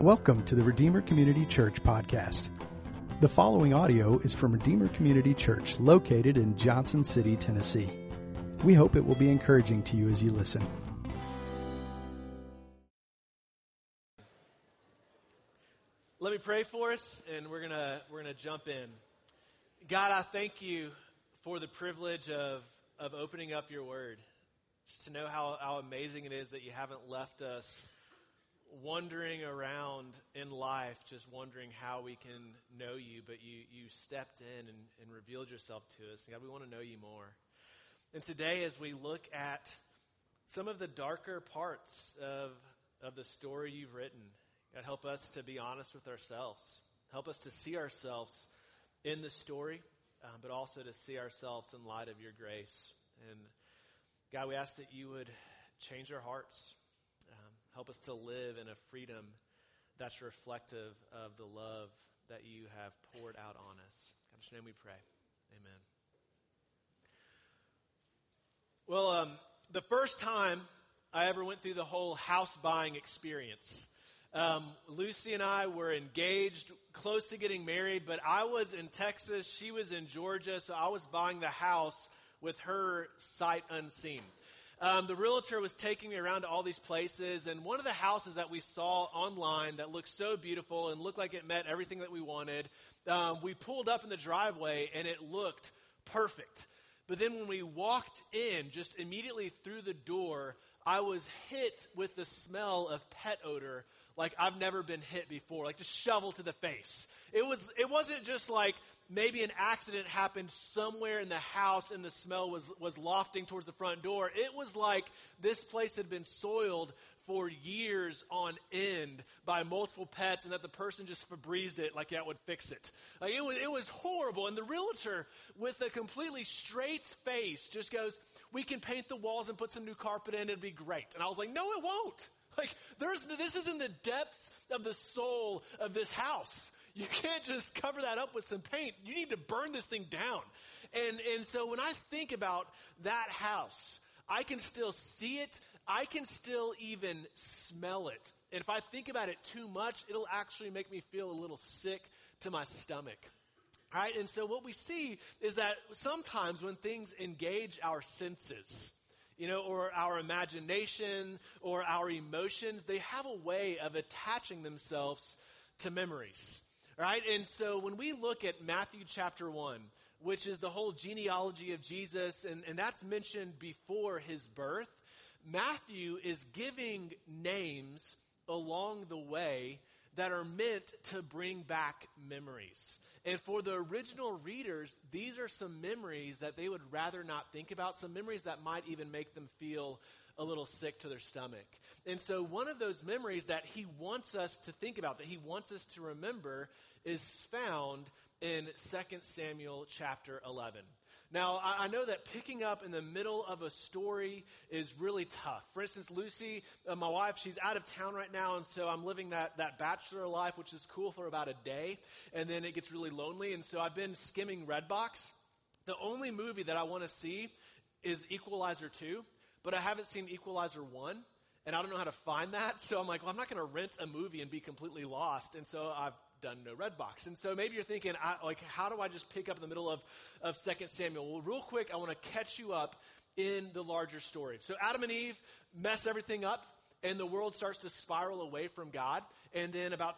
Welcome to the Redeemer Community Church podcast. The following audio is from Redeemer Community Church located in Johnson City, Tennessee. We hope it will be encouraging to you as you listen. Let me pray for us and we're going to we're going to jump in. God, I thank you for the privilege of of opening up your word. Just to know how, how amazing it is that you haven't left us wandering around in life, just wondering how we can know you, but you, you stepped in and, and revealed yourself to us. God, we want to know you more. And today, as we look at some of the darker parts of, of the story you've written, God, help us to be honest with ourselves. Help us to see ourselves in the story, uh, but also to see ourselves in light of your grace. And God, we ask that you would change our hearts. Help us to live in a freedom that's reflective of the love that you have poured out on us. In God's name we pray. Amen. Well, um, the first time I ever went through the whole house buying experience, um, Lucy and I were engaged, close to getting married, but I was in Texas, she was in Georgia, so I was buying the house with her sight unseen. Um, the realtor was taking me around to all these places, and one of the houses that we saw online that looked so beautiful and looked like it met everything that we wanted, um, we pulled up in the driveway and it looked perfect. But then when we walked in, just immediately through the door, I was hit with the smell of pet odor like I've never been hit before, like just shovel to the face. It was it wasn't just like maybe an accident happened somewhere in the house and the smell was, was lofting towards the front door. It was like this place had been soiled for years on end by multiple pets and that the person just Febrezed it like that would fix it. Like it was, it was horrible. And the realtor, with a completely straight face, just goes, We can paint the walls and put some new carpet in, it'd be great. And I was like, No, it won't. Like, there's, this is in the depths of the soul of this house. You can't just cover that up with some paint. You need to burn this thing down. And, and so when I think about that house, I can still see it. I can still even smell it. And if I think about it too much, it'll actually make me feel a little sick to my stomach. Right? And so what we see is that sometimes when things engage our senses, you know, or our imagination or our emotions, they have a way of attaching themselves to memories. Right? And so when we look at Matthew chapter 1, which is the whole genealogy of Jesus, and, and that's mentioned before his birth, Matthew is giving names along the way that are meant to bring back memories. And for the original readers, these are some memories that they would rather not think about, some memories that might even make them feel a little sick to their stomach. And so, one of those memories that he wants us to think about, that he wants us to remember, is found in 2 Samuel chapter 11. Now, I, know that picking up in the middle of a story is really tough. For instance, Lucy, uh, my wife, she's out of town right now, and so I'm living that, that bachelor life, which is cool for about a day, and then it gets really lonely. And so I've been skimming Redbox. The only movie that I want to see is Equalizer 2, but I haven't seen Equalizer 1 and I don't know how to find that. So I'm like, well, I'm not going to rent a movie and be completely lost. And so I've done no Redbox. And so maybe you're thinking, I, like, how do I just pick up in the middle of, of 2 Samuel? Well, real quick, I want to catch you up in the larger story. So Adam and Eve mess everything up, and the world starts to spiral away from God. And then about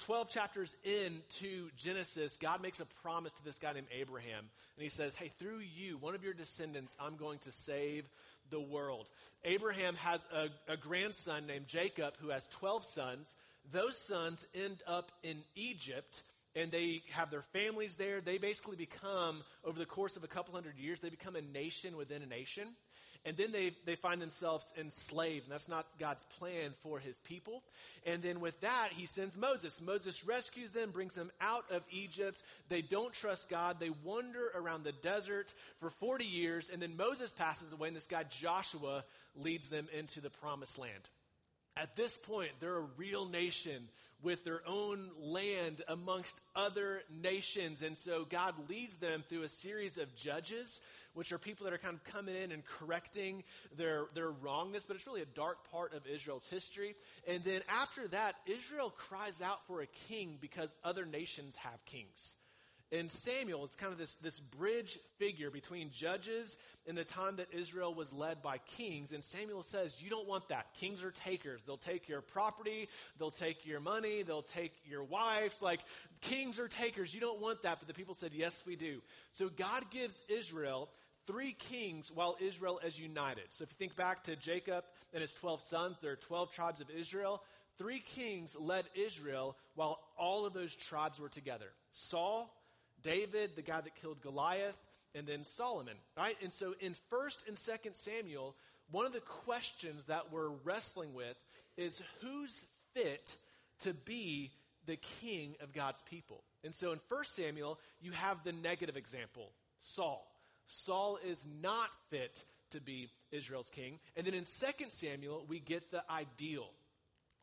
12 chapters into Genesis, God makes a promise to this guy named Abraham. And he says, Hey, through you, one of your descendants, I'm going to save the world. Abraham has a, a grandson named Jacob who has 12 sons. Those sons end up in Egypt and they have their families there. They basically become, over the course of a couple hundred years, they become a nation within a nation. And then they, they find themselves enslaved, and that's not God's plan for his people. And then with that, he sends Moses. Moses rescues them, brings them out of Egypt. They don't trust God. They wander around the desert for 40 years, and then Moses passes away, and this guy Joshua leads them into the promised land. At this point, they're a real nation with their own land amongst other nations. And so God leads them through a series of judges which are people that are kind of coming in and correcting their, their wrongness, but it's really a dark part of Israel's history. And then after that, Israel cries out for a king because other nations have kings. And Samuel is kind of this, this bridge figure between judges in the time that Israel was led by kings. And Samuel says, You don't want that. Kings are takers. They'll take your property, they'll take your money, they'll take your wives. Like, kings are takers. You don't want that. But the people said, Yes, we do. So God gives Israel three kings while Israel is united. So if you think back to Jacob and his 12 sons, there are 12 tribes of Israel. Three kings led Israel while all of those tribes were together Saul, David, the guy that killed Goliath, and then Solomon, right? And so in 1st and 2nd Samuel, one of the questions that we're wrestling with is who's fit to be the king of God's people. And so in 1 Samuel, you have the negative example, Saul. Saul is not fit to be Israel's king. And then in 2 Samuel, we get the ideal.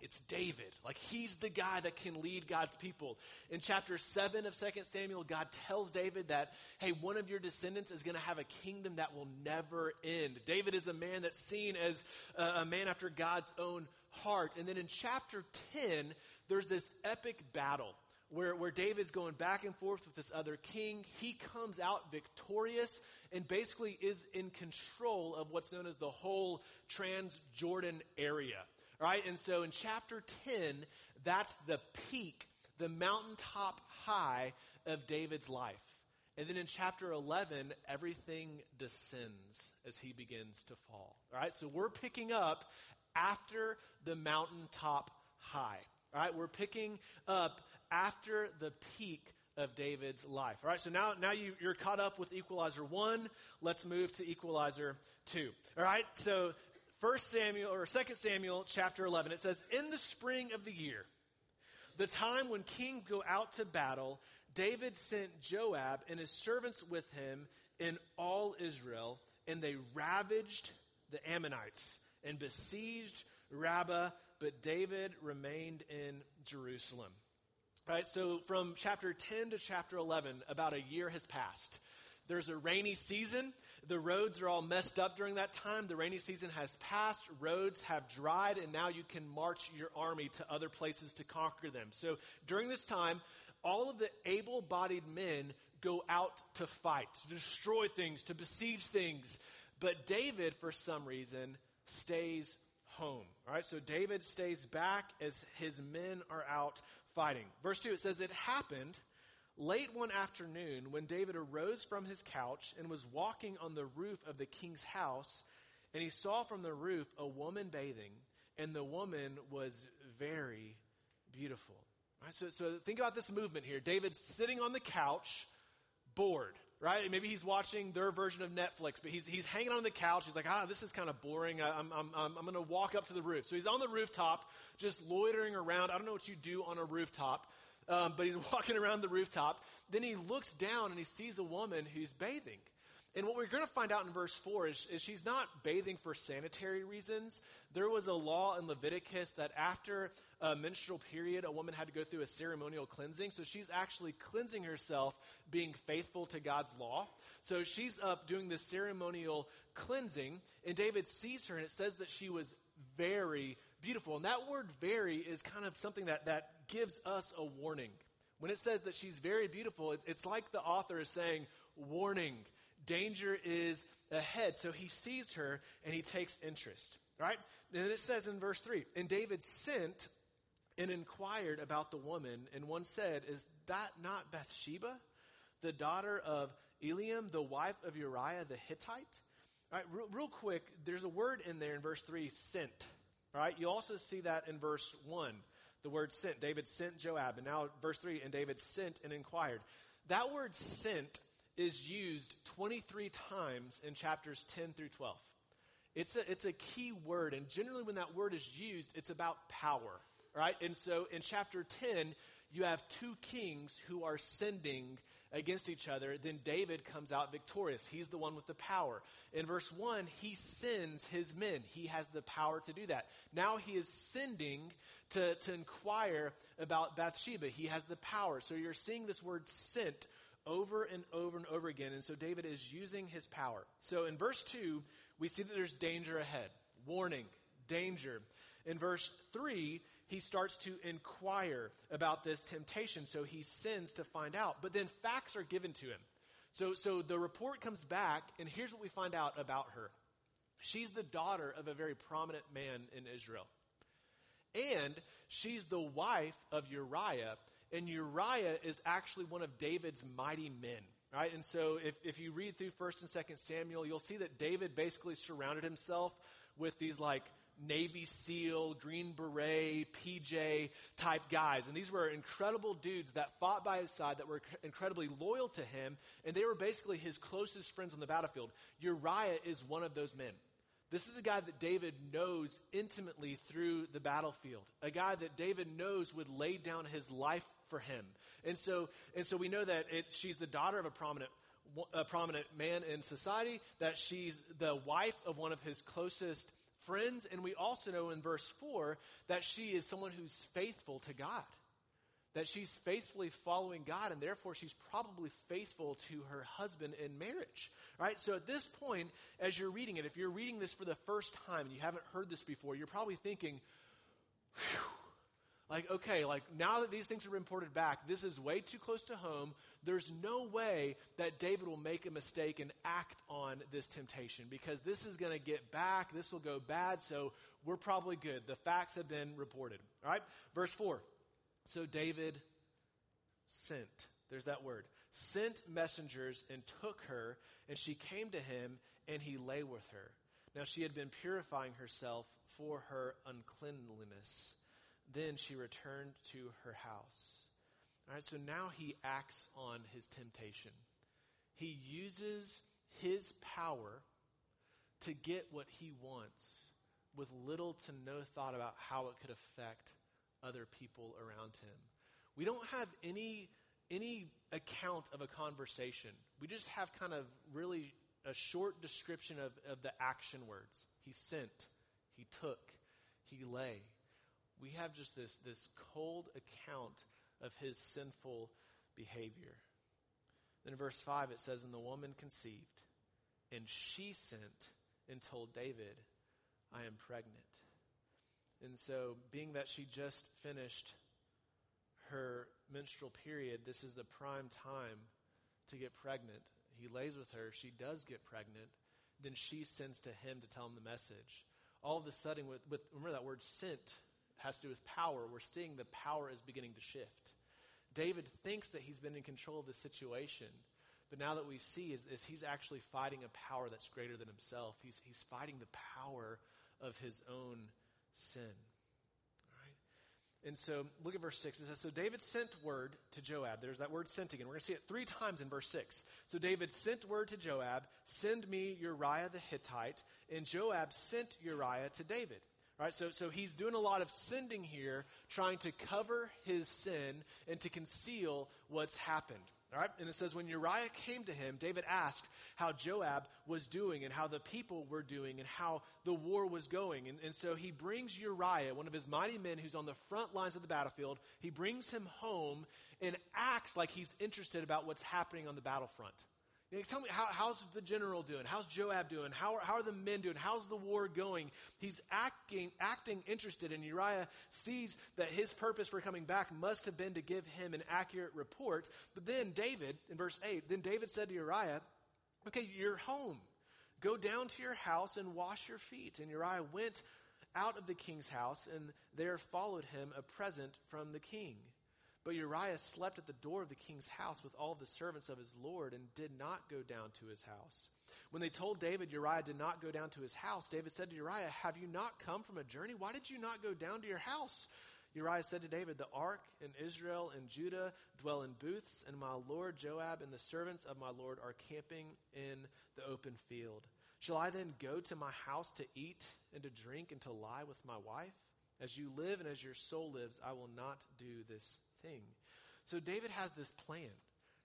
It's David. Like he's the guy that can lead God's people. In chapter 7 of 2 Samuel, God tells David that, hey, one of your descendants is going to have a kingdom that will never end. David is a man that's seen as a, man after God's own heart. And then in chapter 10, there's this epic battle where, where David's going back and forth with this other king. He comes out victorious and basically is in control of what's known as the whole Transjordan area. Right? And so in chapter 10, that's the peak, the mountaintop high of David's life. And then in chapter 11, everything descends as he begins to fall. All right, so we're picking up after the mountaintop high. All right, we're picking up after the peak of David's life. All right, so now, now you, you're caught up with Equalizer 1. Let's move to Equalizer 2. All right, so First Samuel or Second Samuel chapter 11. It says, In the spring of the year, the time when kings go out to battle, David sent Joab and his servants with him in all Israel, and they ravaged the Ammonites and besieged Rabbah, but David remained in Jerusalem. All right, so from chapter 10 to chapter 11, about a year has passed. There's a rainy season. The roads are all messed up during that time. The rainy season has passed. Roads have dried, and now you can march your army to other places to conquer them. So during this time, all of the able bodied men go out to fight, to destroy things, to besiege things. But David, for some reason, stays home. All right, so David stays back as his men are out fighting. Verse 2, it says, It happened Late one afternoon, when David arose from his couch and was walking on the roof of the king's house, and he saw from the roof a woman bathing, and the woman was very beautiful. Right, so, so think about this movement here. David's sitting on the couch, bored, right? Maybe he's watching their version of Netflix, but he's, he's hanging on the couch. He's like, ah, this is kind of boring. I'm, I'm, I'm, I'm going to walk up to the roof. So he's on the rooftop, just loitering around. I don't know what you do on a rooftop um, but he's walking around the rooftop. Then he looks down and he sees a woman who's bathing. And what we're going to find out in verse 4 is, is, she's not bathing for sanitary reasons. There was a law in Leviticus that after a menstrual period, a woman had to go through a ceremonial cleansing. So she's actually cleansing herself, being faithful to God's law. So she's up doing this ceremonial cleansing, and David sees her, and it says that she was very beautiful. And that word very is kind of something that, that gives us a warning. When it says that she's very beautiful, it, it's like the author is saying, warning, danger is ahead. So he sees her and he takes interest. Right? And then it says in verse 3 And David sent and inquired about the woman, and one said, Is that not Bathsheba, the daughter of Eliam, the wife of Uriah the Hittite? All right, real, real quick, there's a word in there in verse 3, sent. Right, you also see that in verse 1 the word sent. David sent Joab. And now, verse 3, and David sent and inquired. That word sent is used 23 times in chapters 10 through 12. It's a, it's a key word, and generally, when that word is used, it's about power, right? And so in chapter 10, you have two kings who are sending against each other, then David comes out victorious. He's the one with the power. In verse 1, he sends his men. He has the power to do that. Now he is sending to, to inquire about Bathsheba. He has the power. So you're seeing this word sent over and over and over again. And so David is using his power. So in verse 2, we see that there's danger ahead warning, danger. In verse 3, he starts to inquire about this temptation. So he sins to find out. But then facts are given to him. So, so the report comes back, and here's what we find out about her. She's the daughter of a very prominent man in Israel. And she's the wife of Uriah, and Uriah is actually one of David's mighty men. Right? And so if, if you read through 1st and 2nd Samuel, you'll see that David basically surrounded himself with these like Navy SEAL, Green Beret, PJ type guys. And these were incredible dudes that fought by his side, that were incredibly loyal to him, and they were basically his closest friends on the battlefield. Uriah is one of those men. This is a guy that David knows intimately through the battlefield, a guy that David knows would lay down his life for him. And so, and so we know that it, she's the daughter of a prominent, a prominent man in society, that she's the wife of one of his closest friends, and we also know in verse 4 that she is someone who's faithful to God that she's faithfully following God, and therefore she's probably faithful to her husband in marriage. Right? So at this point, as you're reading it, if you're reading this for the first time and you haven't heard this before, you're probably thinking, like, okay, like now that these things are reported back, this is way too close to home. There's no way that David will make a mistake and act on this temptation because this is going to get back. This will go bad. So we're probably good. The facts have been reported. All right? Verse 4. So David sent, there's that word, sent messengers and took her, and she came to him, and he lay with her. Now she had been purifying herself for her uncleanliness. Then she returned to her house. All right, so now he acts on his temptation. He uses his power to get what he wants with little to no thought about how it could affect other people around him. We don't have any, any account of a conversation. We just have kind of really a short description of, of the action words. He sent, he took, he lay. We have just this, this cold account of his sinful behavior. Then in verse 5 it says, And the woman conceived, and she sent and told David, I am pregnant. And so, being that she just finished her menstrual period, this is the prime time to get pregnant. He lays with her, she does get pregnant. Then she sends to him to tell him the message. All of a sudden, with, with remember that word sent has to do with power. We're seeing the power is beginning to shift. David thinks that he's been in control of the situation. But now that we see is, is he's actually fighting a power that's greater than himself. He's, he's fighting the power of his own sin. And so look at verse 6. It says, So David sent word to Joab. There's that word sent again. We're going to see it three times in verse 6. So David sent word to Joab, Send me Uriah the Hittite. And Joab sent Uriah to David. Right, so, so he's doing a lot of sending here, trying to cover his sin and to conceal what's happened. All right? And it says, when Uriah came to him, David asked how Joab was doing and how the people were doing and how the war was going. And, and so he brings Uriah, one of his mighty men who's on the front lines of the battlefield, he brings him home and acts like he's interested about what's happening on the battlefront. Tell me, how, how's the general doing? How's Joab doing? How, how are the men doing? How's the war going? He's acting, acting interested, and Uriah sees that his purpose for coming back must have been to give him an accurate report. But then David, in verse 8, then David said to Uriah, Okay, you're home. Go down to your house and wash your feet. And Uriah went out of the king's house, and there followed him a present from the king. But Uriah slept at the door of the king's house with all the servants of his Lord and did not go down to his house. When they told David Uriah did not go down to his house, David said to Uriah, Have you not come from a journey? Why did you not go down to your house? Uriah said to David, The ark and Israel and Judah dwell in booths, and my lord Joab and the servants of my lord are camping in the open field. Shall I then go to my house to eat and to drink and to lie with my wife? As you live and as your soul lives, I will not do this thing. So David has this plan.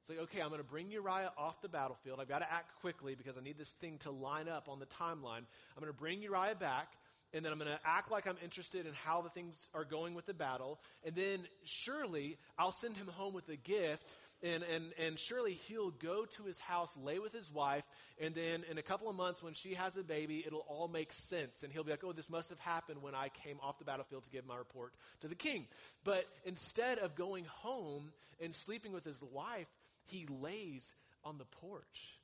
It's like, okay, I'm going to bring Uriah off the battlefield. I've got to act quickly because I need this thing to line up on the timeline. I'm going to bring Uriah back. and then I'm going to act like I'm interested in how the things are going with the battle, and then surely I'll send him home with a gift, and, and, and surely he'll go to his house, lay with his wife, and then in a couple of months when she has a baby, it'll all make sense, and he'll be like, oh, this must have happened when I came off the battlefield to give my report to the king. But instead of going home and sleeping with his wife, he lays on the porch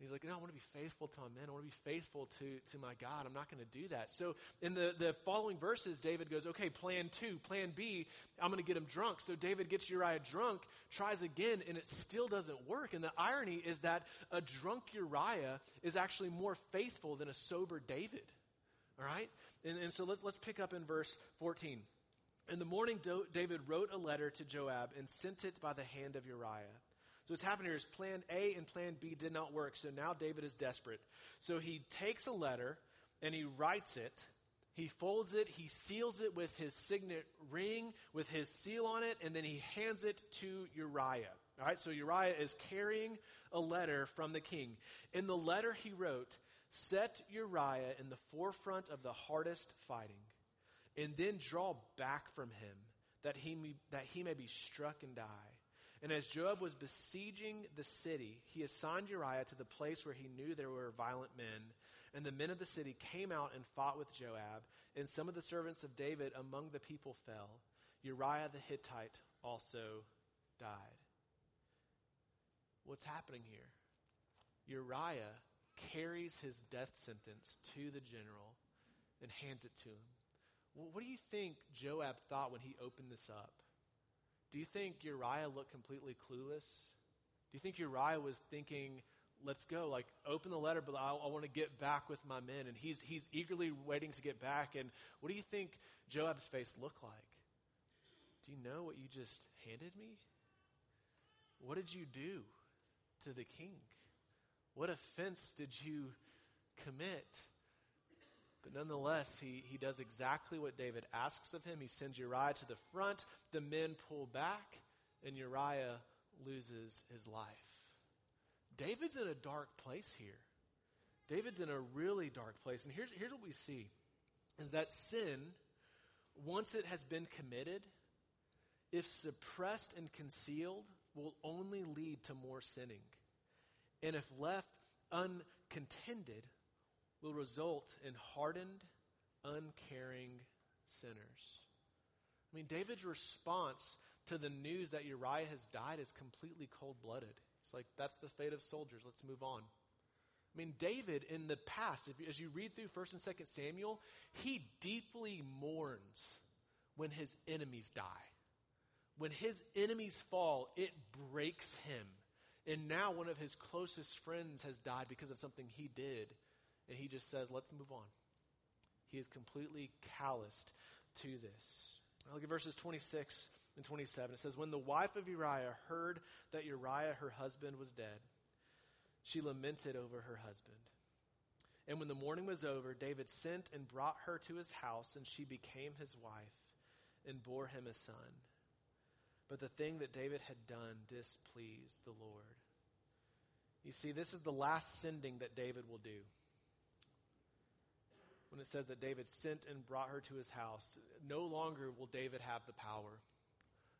He's like, no, I want to be faithful to my men. I want to be faithful to, to my God. I'm not going to do that. So in the, the following verses, David goes, okay, plan two, plan B, I'm going to get him drunk. So David gets Uriah drunk, tries again, and it still doesn't work. And the irony is that a drunk Uriah is actually more faithful than a sober David. All right? And, and so let's, let's pick up in verse 14. In the morning, David wrote a letter to Joab and sent it by the hand of Uriah. So what's happening here is plan A and plan B did not work. So now David is desperate. So he takes a letter and he writes it. He folds it, he seals it with his signet ring, with his seal on it, and then he hands it to Uriah. All right, so Uriah is carrying a letter from the king. In the letter he wrote, Set Uriah in the forefront of the hardest fighting, and then draw back from him, that he may, that he may be struck and die. And as Joab was besieging the city, he assigned Uriah to the place where he knew there were violent men. And the men of the city came out and fought with Joab, and some of the servants of David among the people fell. Uriah the Hittite also died. What's happening here? Uriah carries his death sentence to the general and hands it to him. what do you think Joab thought when he opened this up? Do you think Uriah looked completely clueless? Do you think Uriah was thinking, let's go, like open the letter, but I, I want to get back with my men? And he's, he's eagerly waiting to get back. And what do you think Joab's face looked like? Do you know what you just handed me? What did you do to the king? What offense did you commit? But nonetheless, he, he does exactly what David asks of him. He sends Uriah to the front, the men pull back, and Uriah loses his life. David's in a dark place here. David's in a really dark place. And here's, here's what we see is that sin, once it has been committed, if suppressed and concealed, will only lead to more sinning. And if left uncontended, will result in hardened, uncaring sinners. I mean, David's response to the news that Uriah has died is completely cold blooded. It's like, that's the fate of soldiers. Let's move on. I mean, David in the past, if, as you read through 1st and 2nd Samuel, he deeply mourns when his enemies die. When his enemies fall, it breaks him. And now one of his closest friends has died because of something he did and he just says, let's move on. He is completely calloused to this. look at verses 26 and 27. It says, When the wife of Uriah heard that Uriah, her husband, was dead, she lamented over her husband. And when the mourning was over, David sent and brought her to his house, and she became his wife and bore him a son. But the thing that David had done displeased the Lord. You see, this is the last sending that David will do when it says that David sent and brought her to his house. No longer will David have the power.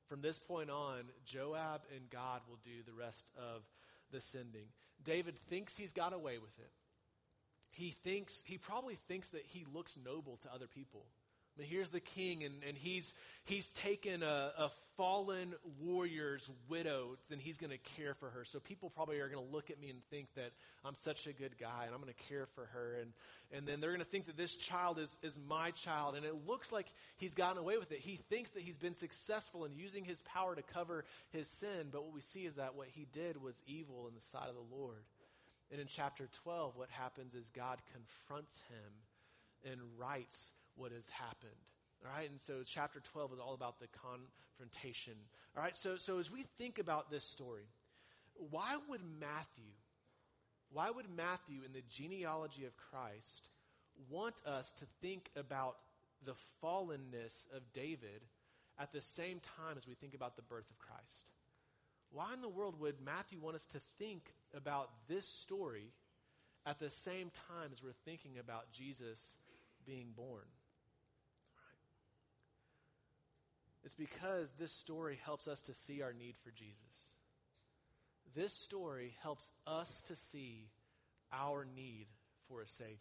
From this point on, Joab and God will do the rest of the sending. David thinks he's got away with it. He thinks, he probably thinks that he looks noble to other people. Mean, here's the king, and, and he's, he's taken a, a fallen warrior's widow, and he's going to care for her. So people probably are going to look at me and think that I'm such a good guy, and I'm going to care for her. And, and then they're going to think that this child is, is my child. And it looks like he's gotten away with it. He thinks that he's been successful in using his power to cover his sin. But what we see is that what he did was evil in the sight of the Lord. And in chapter 12, what happens is God confronts him and writes what has happened. All right, and so chapter 12 is all about the confrontation. All right, so, so as we think about this story, why would Matthew, why would Matthew in the genealogy of Christ want us to think about the fallenness of David at the same time as we think about the birth of Christ? Why in the world would Matthew want us to think about this story at the same time as we're thinking about Jesus being born. It's because this story helps us to see our need for Jesus. This story helps us to see our need for a Savior.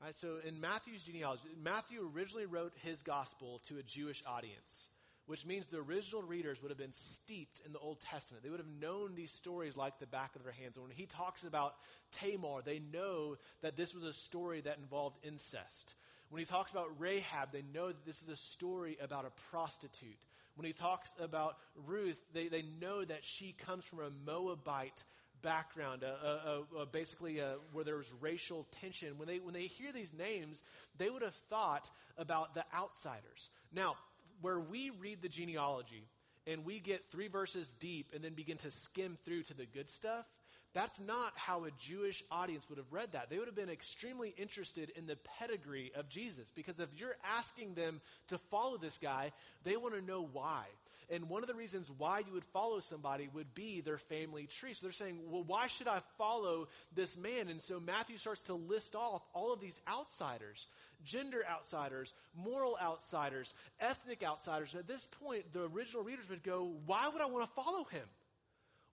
All right, so in Matthew's genealogy, Matthew originally wrote his gospel to a Jewish audience, which means the original readers would have been steeped in the Old Testament. They would have known these stories like the back of their hands. And when he talks about Tamar, they know that this was a story that involved incest. When he talks about Rahab, they know that this is a story about a prostitute. When he talks about Ruth, they, they know that she comes from a Moabite background, a, a, a basically where there was racial tension. When they, when they hear these names, they would have thought about the outsiders. Now, where we read the genealogy and we get three verses deep and then begin to skim through to the good stuff, that's not how a Jewish audience would have read that. They would have been extremely interested in the pedigree of Jesus because if you're asking them to follow this guy, they want to know why. And one of the reasons why you would follow somebody would be their family tree. So they're saying, well, why should I follow this man? And so Matthew starts to list off all of these outsiders gender outsiders, moral outsiders, ethnic outsiders. And at this point, the original readers would go, why would I want to follow him?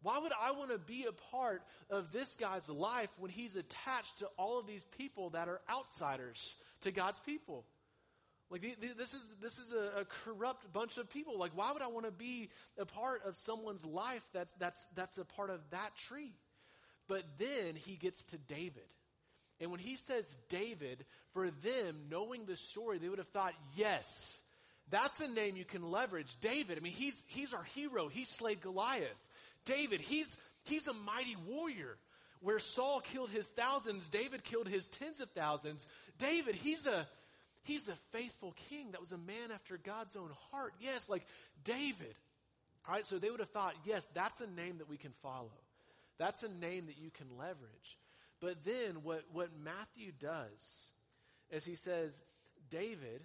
Why would I want to be a part of this guy's life when he's attached to all of these people that are outsiders to God's people? Like, this is, this is a, a corrupt bunch of people. Like, why would I want to be a part of someone's life that's, that's, that's a part of that tree? But then he gets to David. And when he says David, for them, knowing the story, they would have thought, yes, that's a name you can leverage. David, I mean, he's, he's our hero. He slayed Goliath. David, he's, he's a mighty warrior. Where Saul killed his thousands, David killed his tens of thousands. David, he's a, he's a faithful king that was a man after God's own heart. Yes, like David. All right, so they would have thought, yes, that's a name that we can follow. That's a name that you can leverage. But then what, what Matthew does is he says, David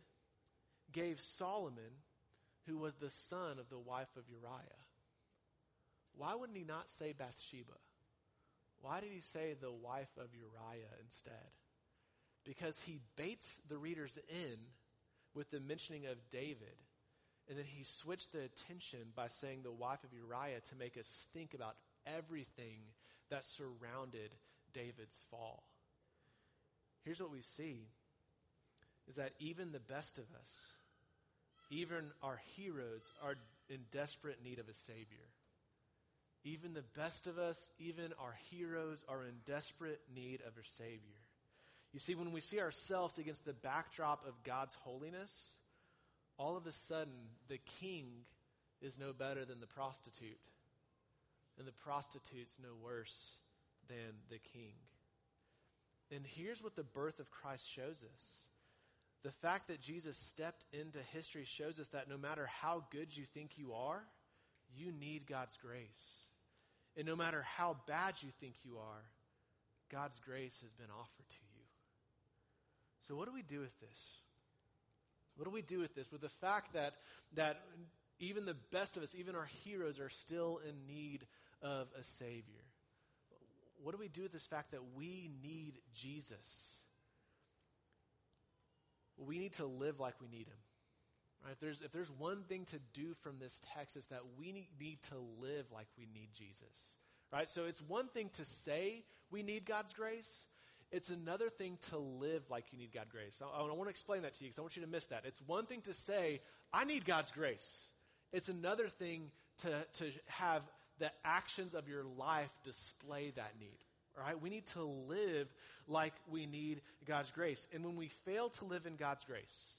gave Solomon, who was the son of the wife of Uriah. Why wouldn't he not say Bathsheba? Why did he say the wife of Uriah instead? Because he baits the readers in with the mentioning of David, and then he switched the attention by saying the wife of Uriah to make us think about everything that surrounded David's fall. Here's what we see is that even the best of us, even our heroes, are in desperate need of a Savior. Even the best of us, even our heroes, are in desperate need of a Savior. You see, when we see ourselves against the backdrop of God's holiness, all of a sudden the king is no better than the prostitute, and the prostitute's no worse than the king. And here's what the birth of Christ shows us. The fact that Jesus stepped into history shows us that no matter how good you think you are, you need God's grace. And no matter how bad you think you are, God's grace has been offered to you. So, what do we do with this? What do we do with this? With the fact that, that even the best of us, even our heroes, are still in need of a Savior. What do we do with this fact that we need Jesus? We need to live like we need Him. Right? If, there's, if there's one thing to do from this text, it's that we need, to live like we need Jesus. Right? So it's one thing to say we need God's grace. It's another thing to live like you need God's grace. I, I want to explain that to you because I want you to miss that. It's one thing to say, I need God's grace. It's another thing to, to have the actions of your life display that need. Right? We need to live like we need God's grace. And when we fail to live in God's grace,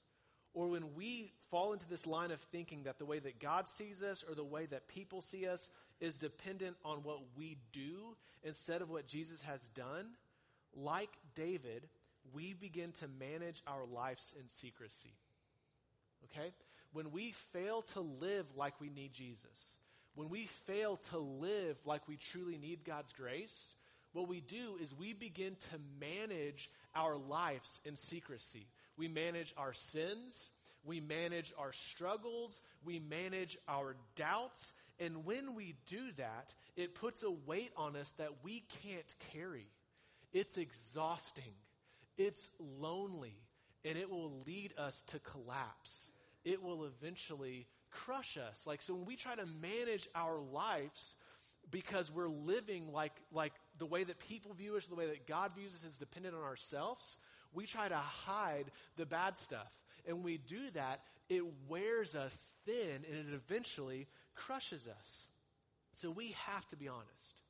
or when we fall into this line of thinking that the way that God sees us or the way that people see us is dependent on what we do instead of what Jesus has done, like David, we begin to manage our lives in secrecy. Okay? When we fail to live like we need Jesus, when we fail to live like we truly need God's grace, what we do is we begin to manage our lives in secrecy. We manage our sins, we manage our struggles, we manage our doubts. And when we do that, it puts a weight on us that we can't carry. It's exhausting, it's lonely, and it will lead us to collapse. It will eventually crush us. Like, so when we try to manage our lives because we're living like, like the way that people view us, the way that God views us is dependent on ourselves, we try to hide the bad stuff. And we do that, it wears us thin and it eventually crushes us. So we have to be honest,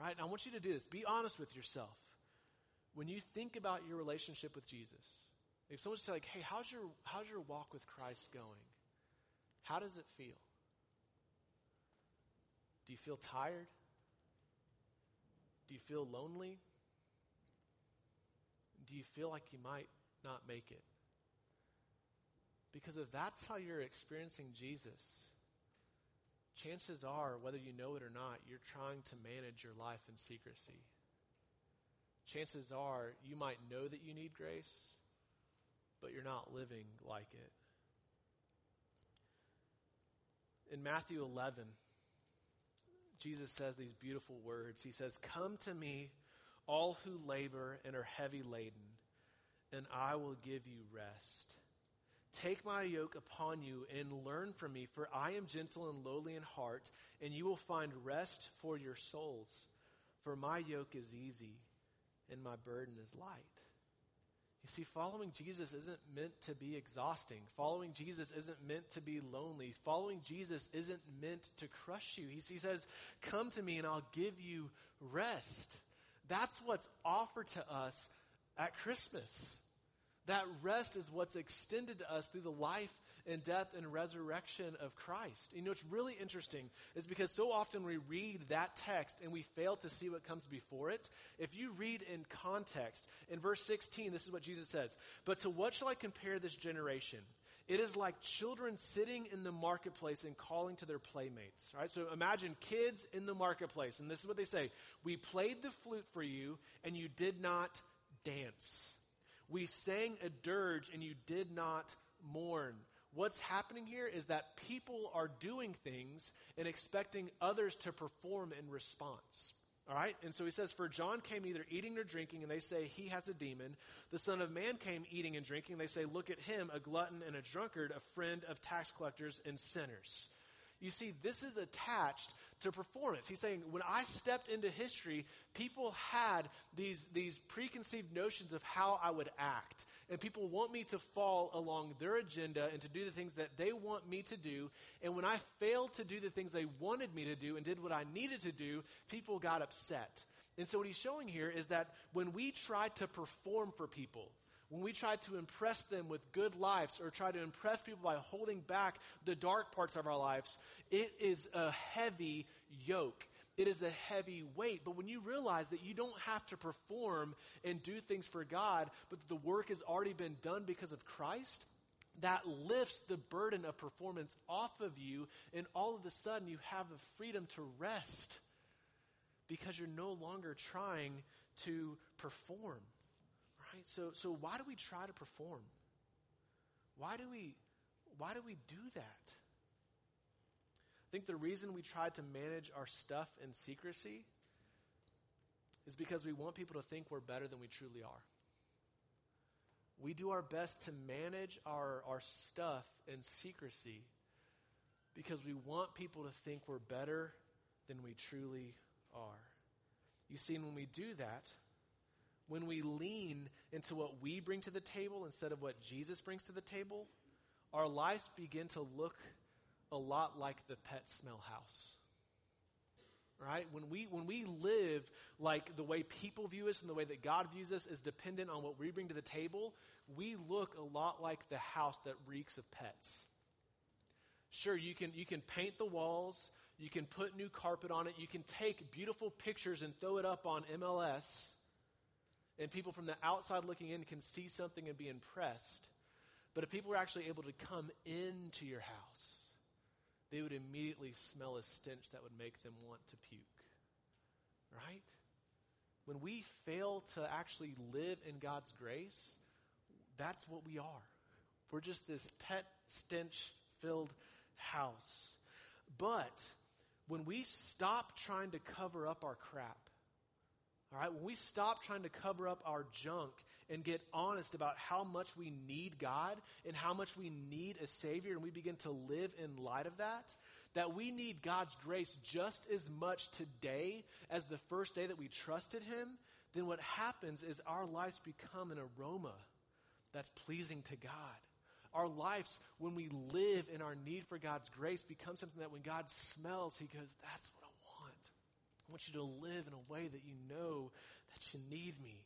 right? And I want you to do this. Be honest with yourself. When you think about your relationship with Jesus, if someone says like, hey, how's your, how's your walk with Christ going? How does it feel? Do you feel tired? Do you feel lonely? Do you feel like you might not make it? Because if that's how you're experiencing Jesus, chances are, whether you know it or not, you're trying to manage your life in secrecy. Chances are you might know that you need grace, but you're not living like it. In Matthew 11, Jesus says these beautiful words. He says, Come to me, all who labor and are heavy laden, and I will give you rest. Take my yoke upon you and learn from me, for I am gentle and lowly in heart, and you will find rest for your souls. For my yoke is easy and my burden is light. You see, following Jesus isn't meant to be exhausting. Following Jesus isn't meant to be lonely. Following Jesus isn't meant to crush you. He, he says, Come to me and I'll give you rest. That's what's offered to us at Christmas. That rest is what's extended to us through the life and death and resurrection of Christ. You know, what's really interesting is because so often we read that text and we fail to see what comes before it. If you read in context, in verse 16, this is what Jesus says But to what shall I compare this generation? It is like children sitting in the marketplace and calling to their playmates. Right? So imagine kids in the marketplace, and this is what they say We played the flute for you, and you did not dance. We sang a dirge and you did not mourn. What's happening here is that people are doing things and expecting others to perform in response. All right? And so he says, For John came neither eating nor drinking, and they say he has a demon. The Son of Man came eating and drinking. They say, Look at him, a glutton and a drunkard, a friend of tax collectors and sinners. You see, this is attached to performance. He's saying, when I stepped into history, people had these, these preconceived notions of how I would act. And people want me to fall along their agenda and to do the things that they want me to do. And when I failed to do the things they wanted me to do and did what I needed to do, people got upset. And so, what he's showing here is that when we try to perform for people, when we try to impress them with good lives or try to impress people by holding back the dark parts of our lives, it is a heavy yoke. It is a heavy weight. But when you realize that you don't have to perform and do things for God, but that the work has already been done because of Christ, that lifts the burden of performance off of you, and all of a sudden you have the freedom to rest because you're no longer trying to perform. Right? So, so why do we try to perform? Why do we, why do we do that? I think the reason we try to manage our stuff in secrecy is because we want people to think we're better than we truly are. We do our best to manage our, our stuff in secrecy because we want people to think we're better than we truly are. You see, when we do that, when we lean into what we bring to the table instead of what Jesus brings to the table, our lives begin to look a lot like the pet smell house. Right? When we, when we live like the way people view us and the way that God views us is dependent on what we bring to the table, we look a lot like the house that reeks of pets. Sure, you can, you can paint the walls, you can put new carpet on it, you can take beautiful pictures and throw it up on MLS and people from the outside looking in can see something and be impressed. But if people are actually able to come into your house, they would immediately smell a stench that would make them want to puke. Right? When we fail to actually live in God's grace, that's what we are. We're just this pet stench filled house. But when we stop trying to cover up our crap, all right, when we stop trying to cover up our junk and get honest about how much we need God and how much we need a Savior, and we begin to live in light of that, that we need God's grace just as much today as the first day that we trusted Him, then what happens is our lives become an aroma that's pleasing to God. Our lives, when we live in our need for God's grace, become something that when God smells, He goes, That's what I want. I want you to live in a way that you know that you need me.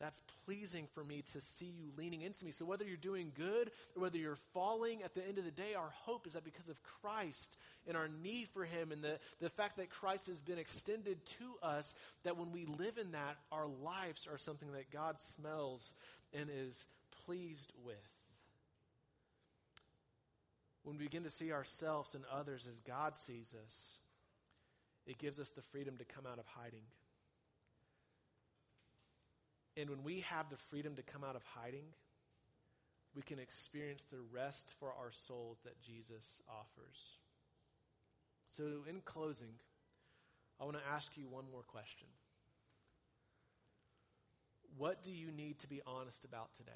That's pleasing for me to see you leaning into me. So, whether you're doing good or whether you're falling, at the end of the day, our hope is that because of Christ and our need for Him and the, the fact that Christ has been extended to us, that when we live in that, our lives are something that God smells and is pleased with. When we begin to see ourselves and others as God sees us, it gives us the freedom to come out of hiding. And when we have the freedom to come out of hiding, we can experience the rest for our souls that Jesus offers. So, in closing, I want to ask you one more question. What do you need to be honest about today?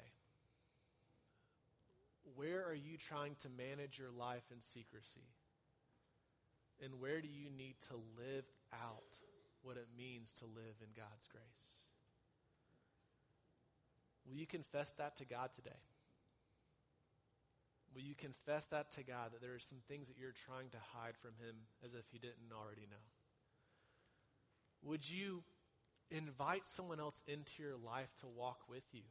Where are you trying to manage your life in secrecy? And where do you need to live out what it means to live in God's grace? Will you confess that to God today? Will you confess that to God that there are some things that you're trying to hide from Him as if He didn't already know? Would you invite someone else into your life to walk with you?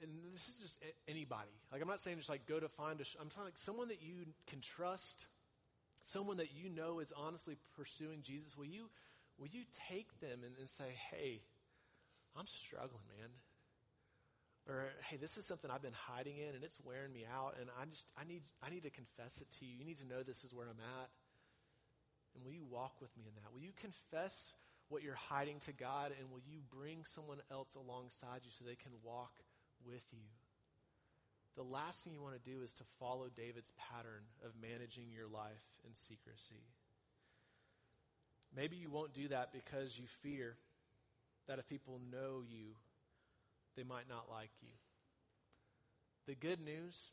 And this is just anybody. Like, I'm not saying just like go to find a, sh- I'm talking like someone that you can trust, someone that you know is honestly pursuing Jesus. Will you, will you take them and, and say, hey, I'm struggling, man? or hey this is something i've been hiding in and it's wearing me out and i just i need i need to confess it to you. You need to know this is where i'm at. And will you walk with me in that? Will you confess what you're hiding to god and will you bring someone else alongside you so they can walk with you? The last thing you want to do is to follow david's pattern of managing your life in secrecy maybe you won't do that because you fear that if people know you they might not like you. The good news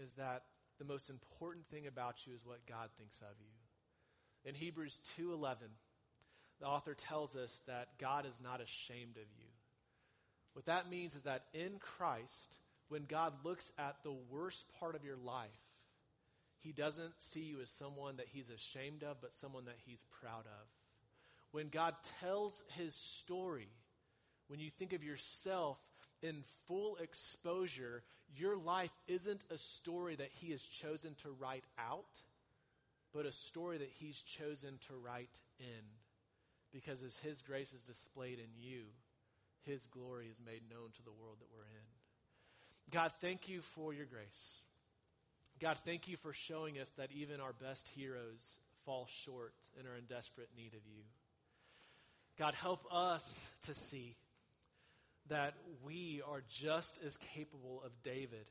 is that the most important thing about you is what God thinks of you. In Hebrews 2:11, the author tells us that God is not ashamed of you. What that means is that in Christ, when God looks at the worst part of your life, he doesn't see you as someone that he's ashamed of, but someone that he's proud of. When God tells his story, when you think of yourself in full exposure, your life isn't a story that He has chosen to write out, but a story that He's chosen to write in. Because as His grace is displayed in you, His glory is made known to the world that we're in. God, thank you for your grace. God, thank you for showing us that even our best heroes fall short and are in desperate need of you. God, help us to see that we are just as capable of David,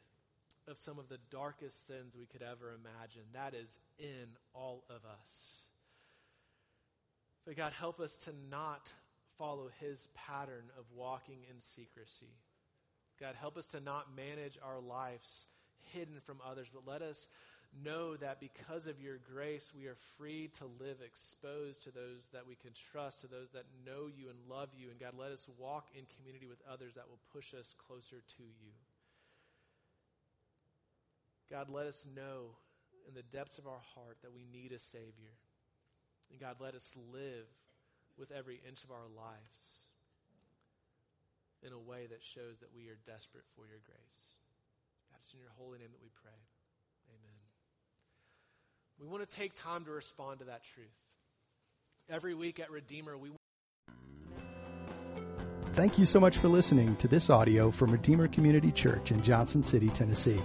of some of the darkest sins we could ever imagine. That is in all of us. But God, help us to not follow his pattern of walking in secrecy. God, help us to not manage our lives hidden from others, but let us know that because of your grace, we are free to live exposed to those that we can trust, to those that know you and love you. And God, let us walk in community with others that will push us closer to you. God, let us know in the depths of our heart that we need a Savior. And God, let us live with every inch of our lives in a way that shows that we are desperate for your grace. It's in your holy name that we pray. Amen. We want to take time to respond to that truth. Every week at Redeemer, we Thank you so much for listening to this audio from Redeemer Community Church in Johnson City, Tennessee.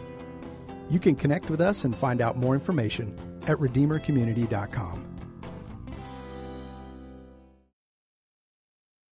You can connect with us and find out more information at redeemercommunity.com.